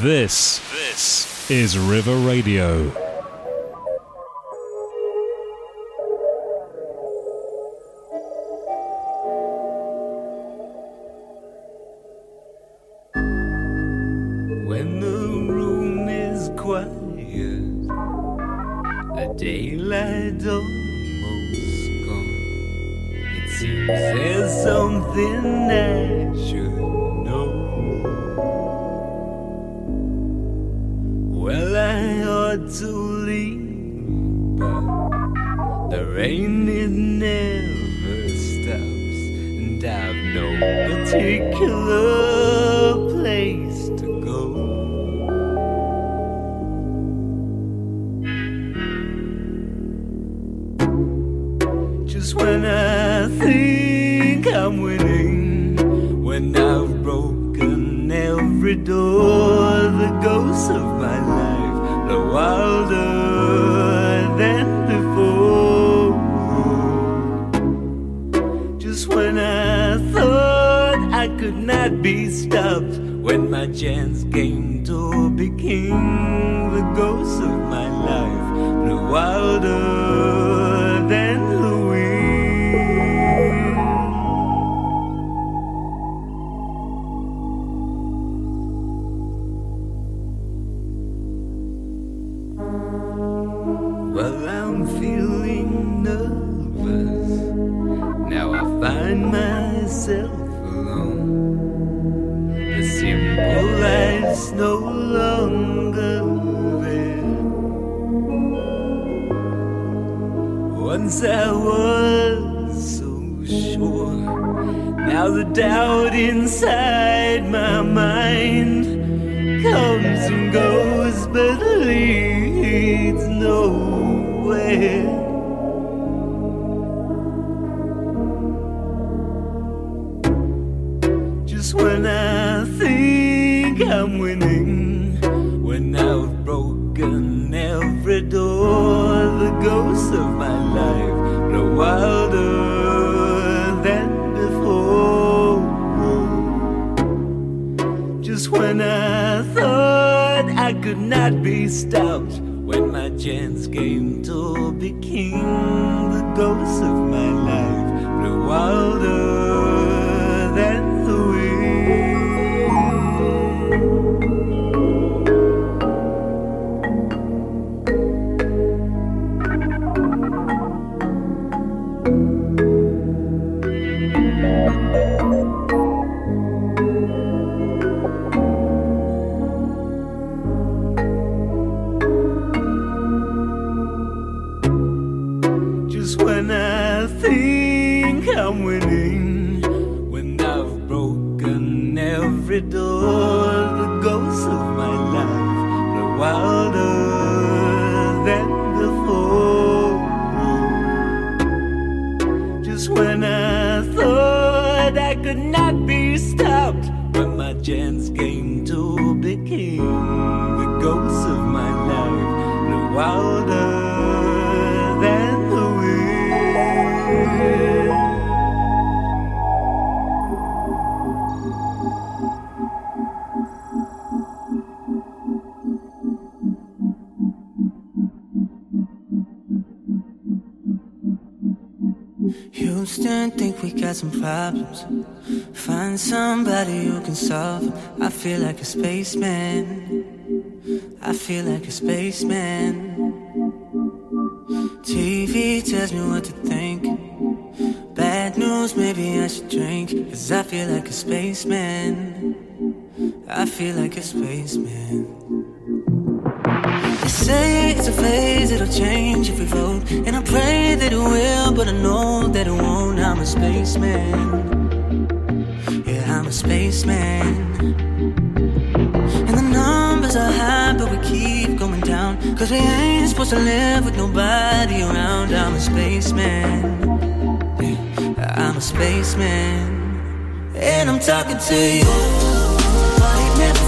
This, this is River Radio. Once I was so sure. Now the doubt inside my mind comes and goes, but leads nowhere. Just when I think I'm winning, when I've broken every door, the ghosts of when I thought I could not be stopped, when my chance came to be king, the ghosts of my life grew wilder Houston, think we got some problems. Find somebody who can solve them. I feel like a spaceman. I feel like a spaceman. TV tells me what to think. Bad news, maybe I should drink. Cause I feel like a spaceman. I feel like a spaceman. Say it's a phase, it'll change if we vote. And I pray that it will, but I know that it won't. I'm a spaceman. Yeah, I'm a spaceman. And the numbers are high, but we keep going down. Cause we ain't supposed to live with nobody around. I'm a spaceman. Yeah, I'm a spaceman. And I'm talking to you. But it never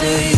to you.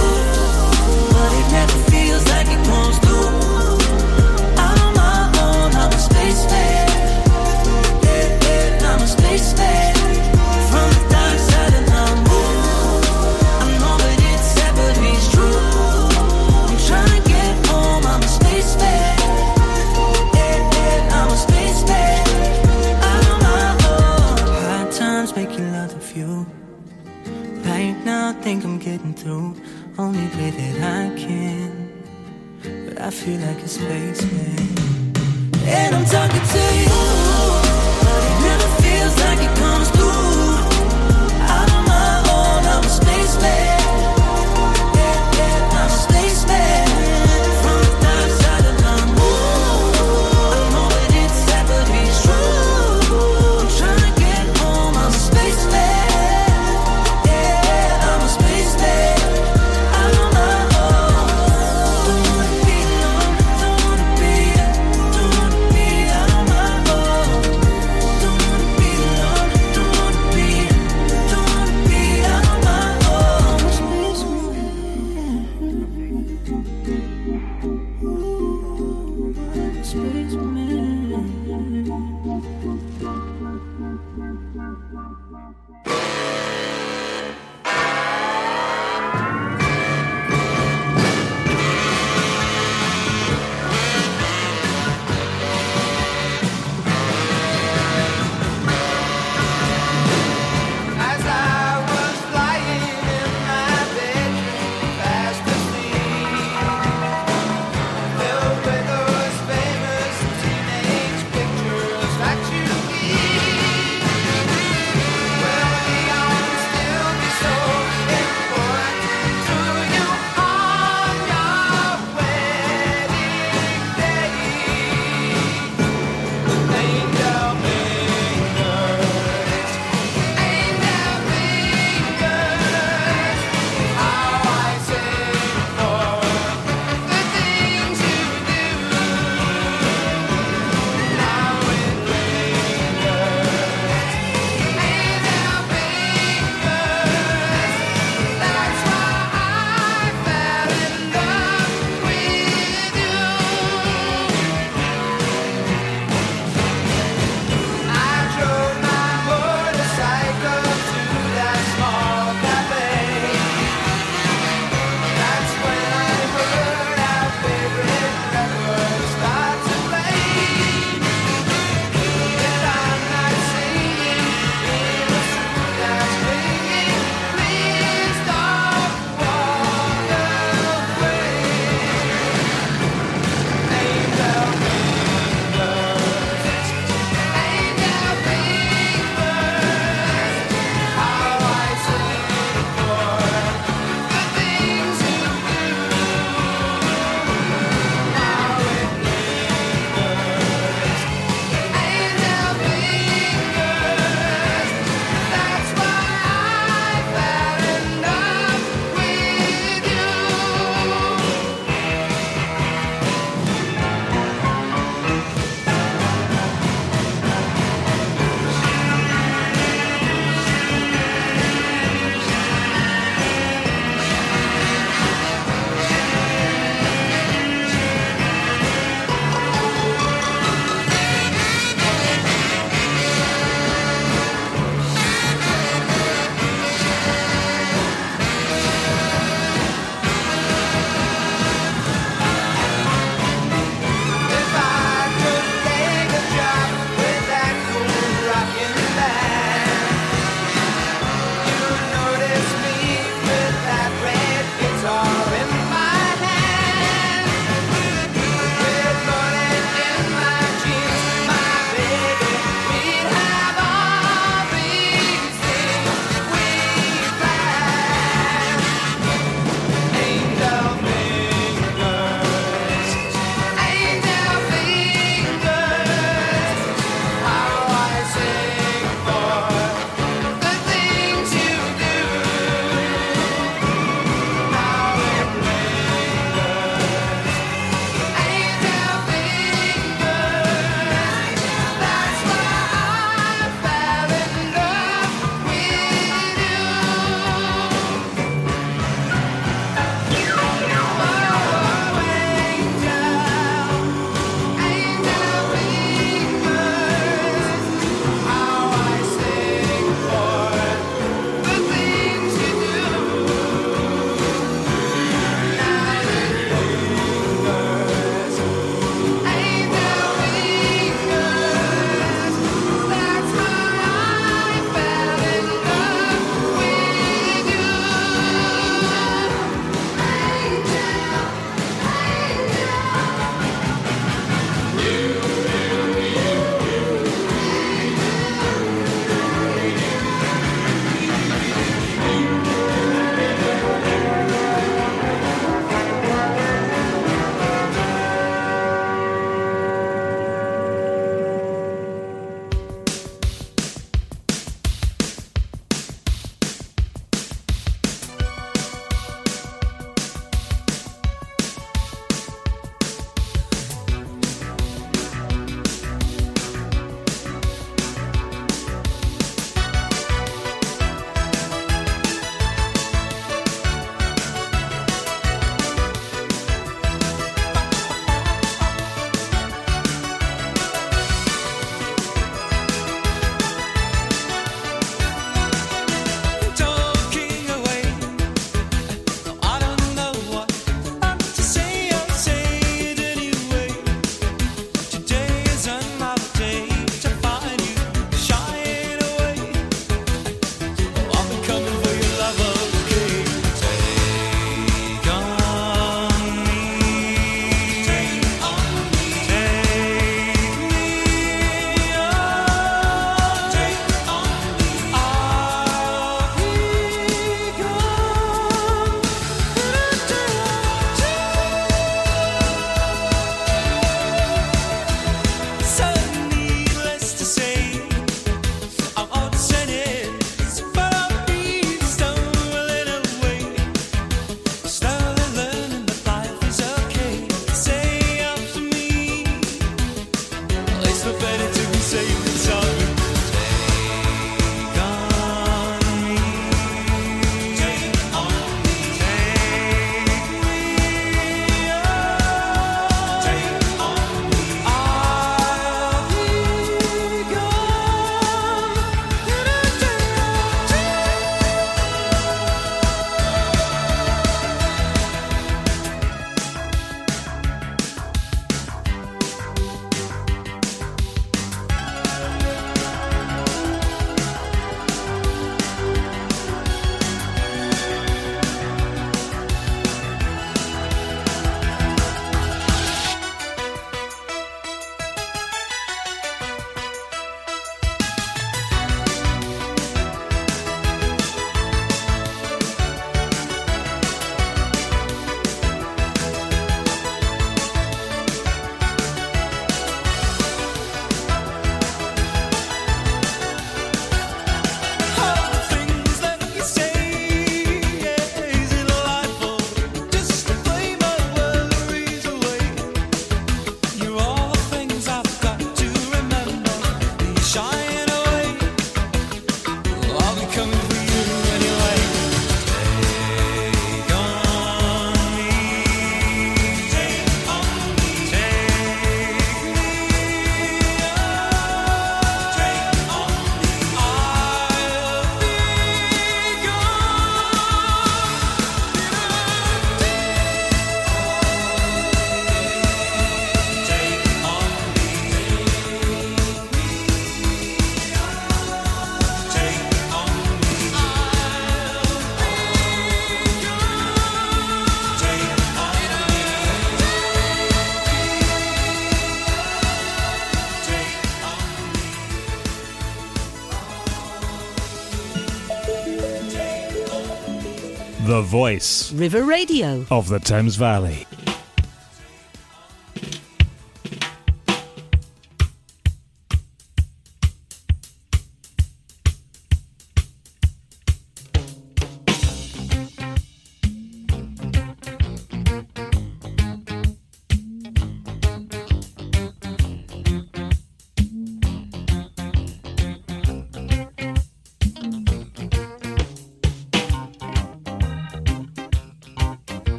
The voice River Radio. of the Thames Valley.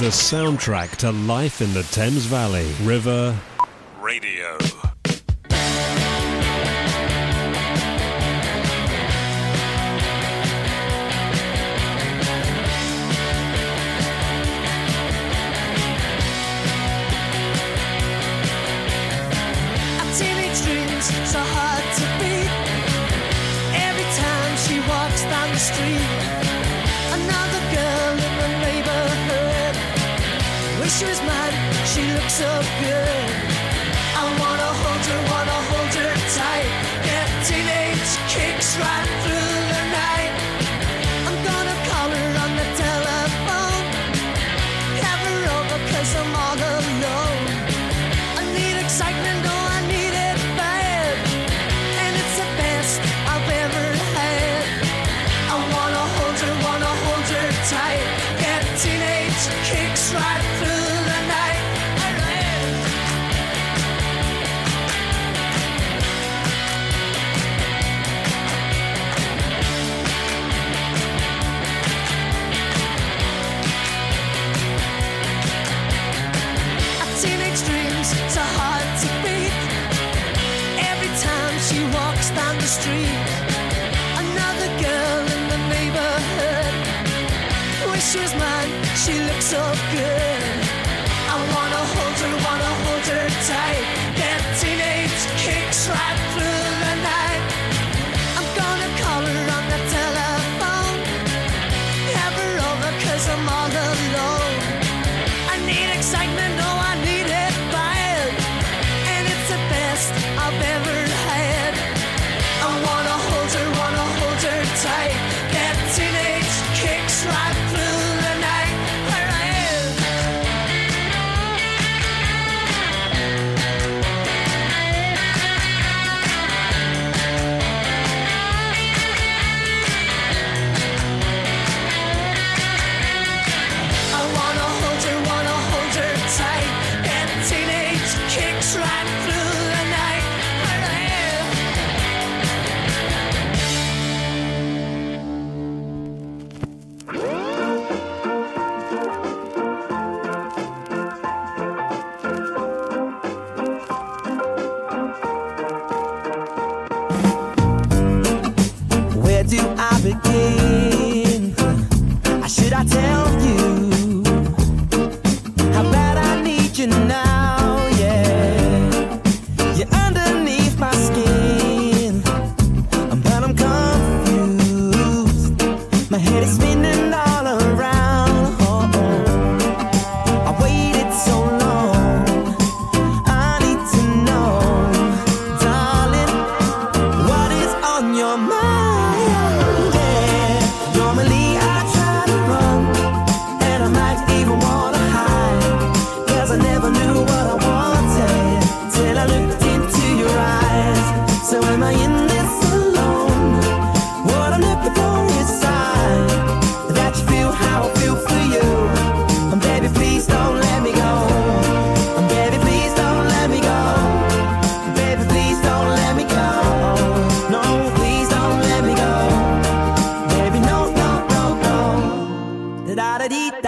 The soundtrack to life in the Thames Valley. River Radio. she's mad, she looks so good.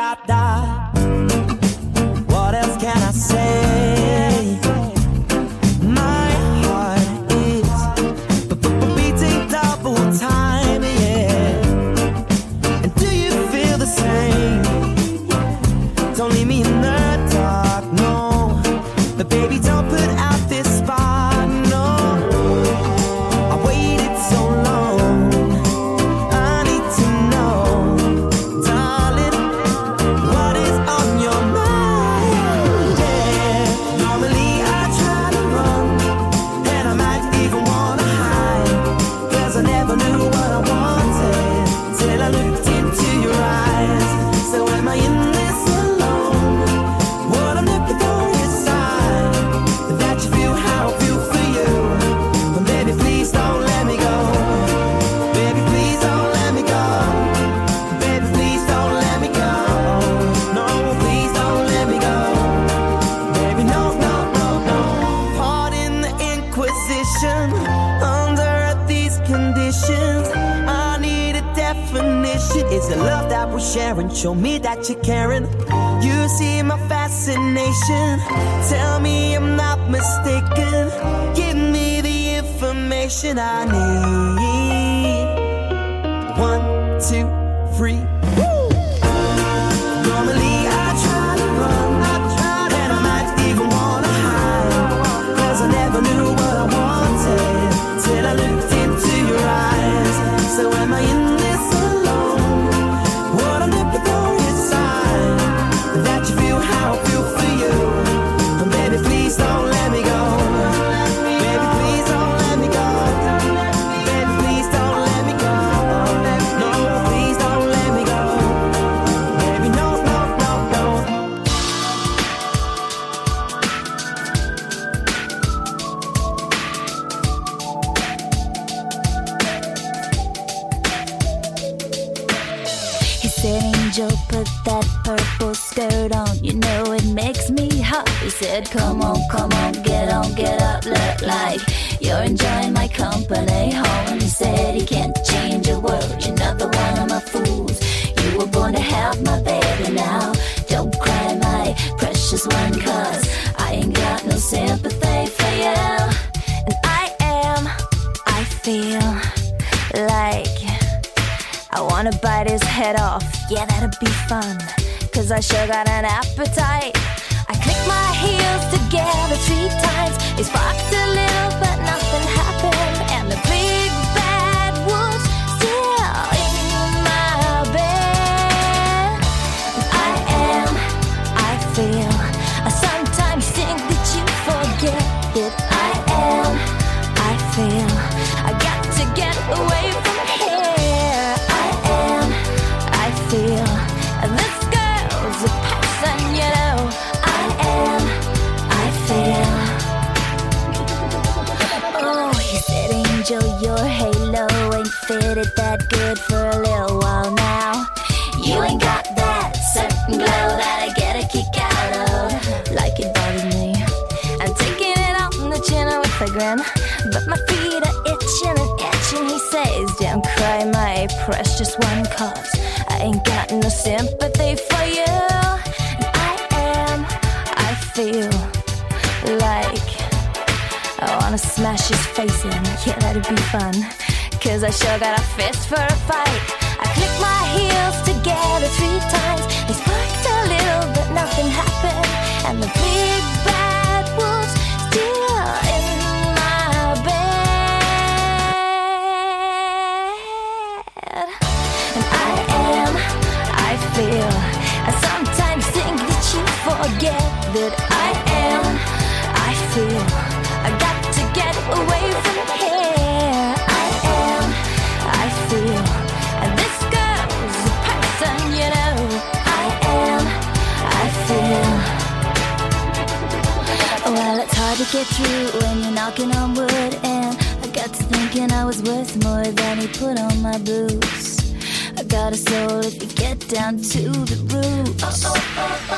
da da. What else can I say? love that we're sharing. Show me that you're caring. You see my fascination. Tell me I'm not mistaken. Give me the information I need. I sure got an appetite. I click my heels together three times. It's fucked a Precious just one cause. I ain't got no sympathy for you. And I am, I feel like I wanna smash his face in. Yeah, that'd be fun. Cause I sure got a fist for a fight. I click my heels together three times. They sparked a little, but nothing happened. And the big it true when you're knocking on wood. And I got to thinking I was worth more than he put on my boots. I got a soul if you get down to the roots. Oh, oh, oh.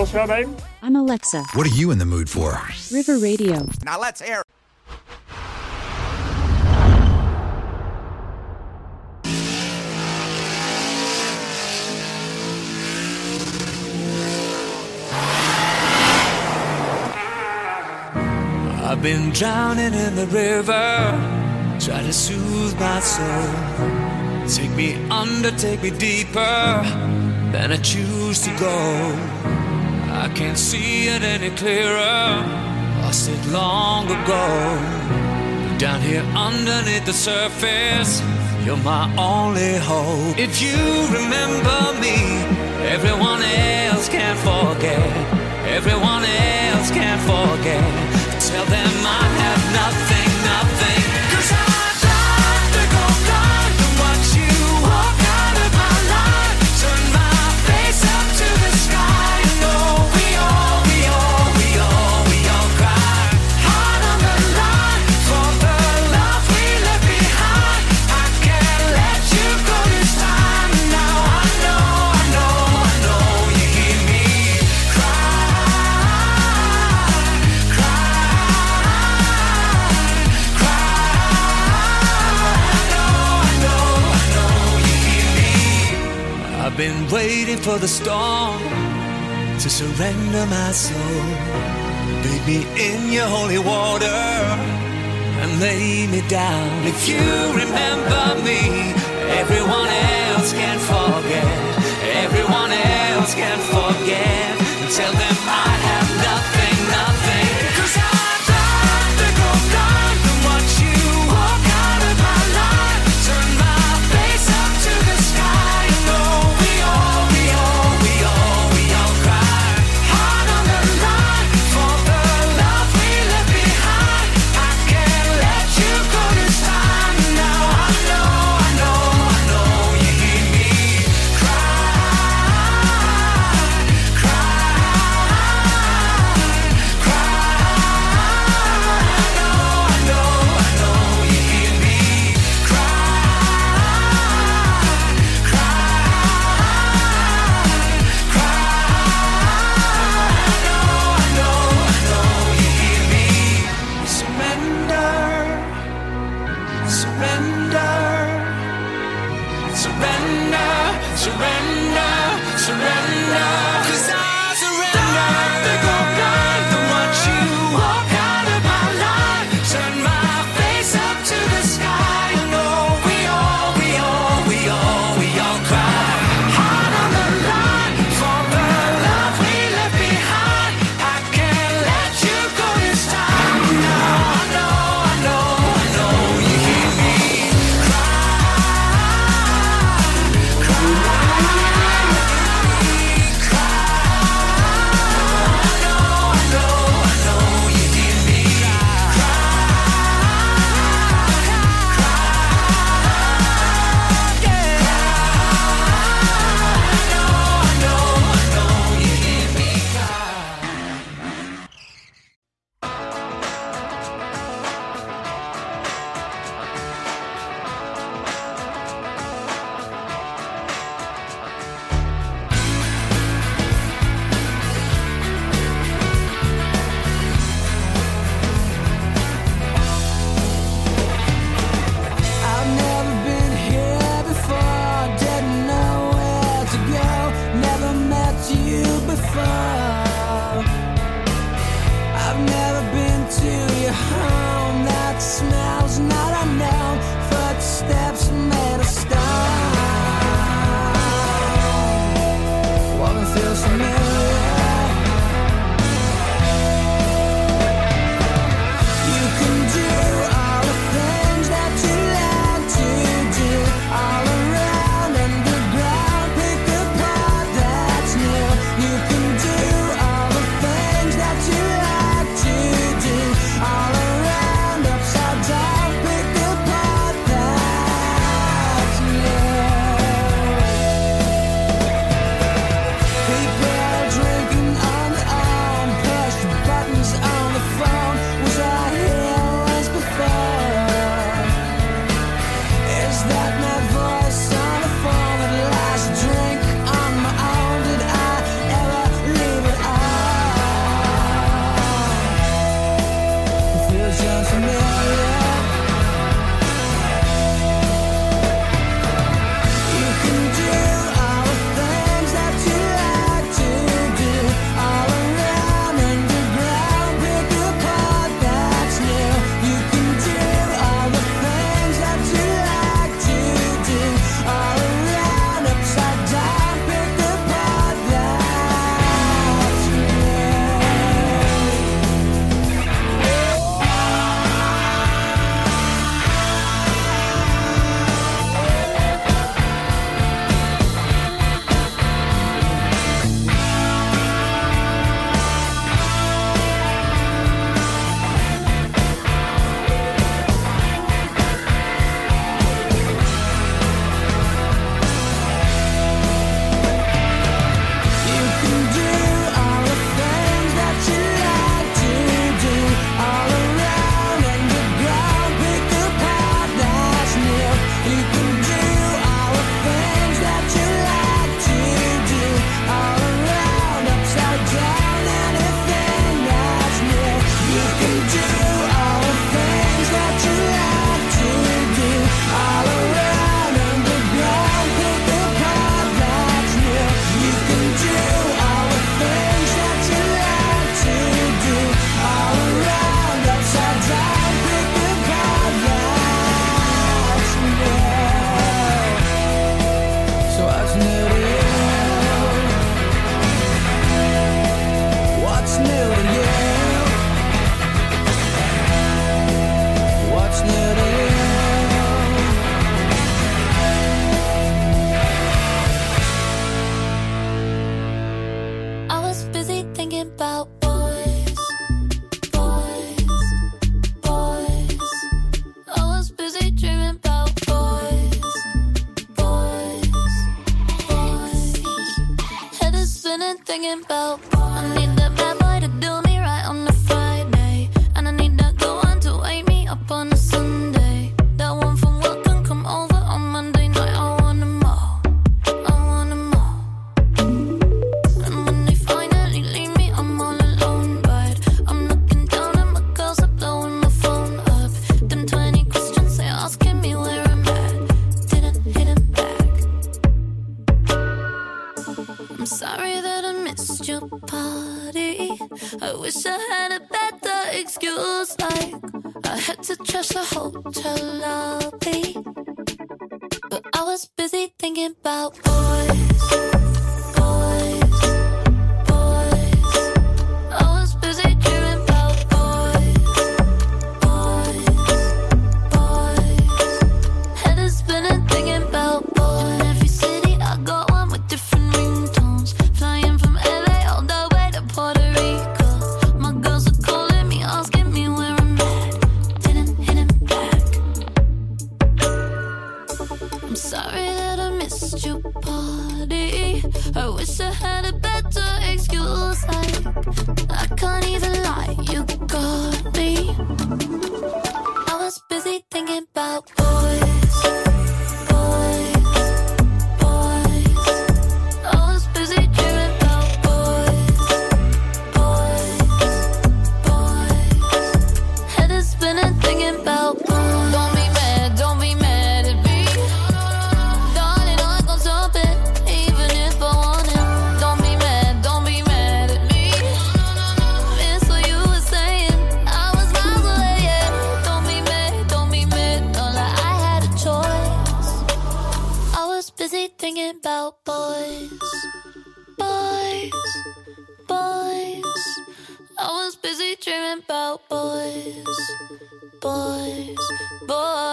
What's your name? I'm Alexa. What are you in the mood for? River Radio. Now let's air. I've been drowning in the river, try to soothe my soul. Take me under, take me deeper than I choose to go. I can't see it any clearer. Lost it long ago. Down here underneath the surface, you're my only hope. If you remember me, everyone else can't forget. Everyone else can't forget. Tell them I have nothing. waiting for the storm to surrender my soul. Bathe me in your holy water and lay me down. If you remember me, everyone else can forget. Everyone else can forget. Tell them I have nothing.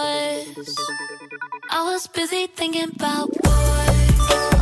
I was busy thinking about boys,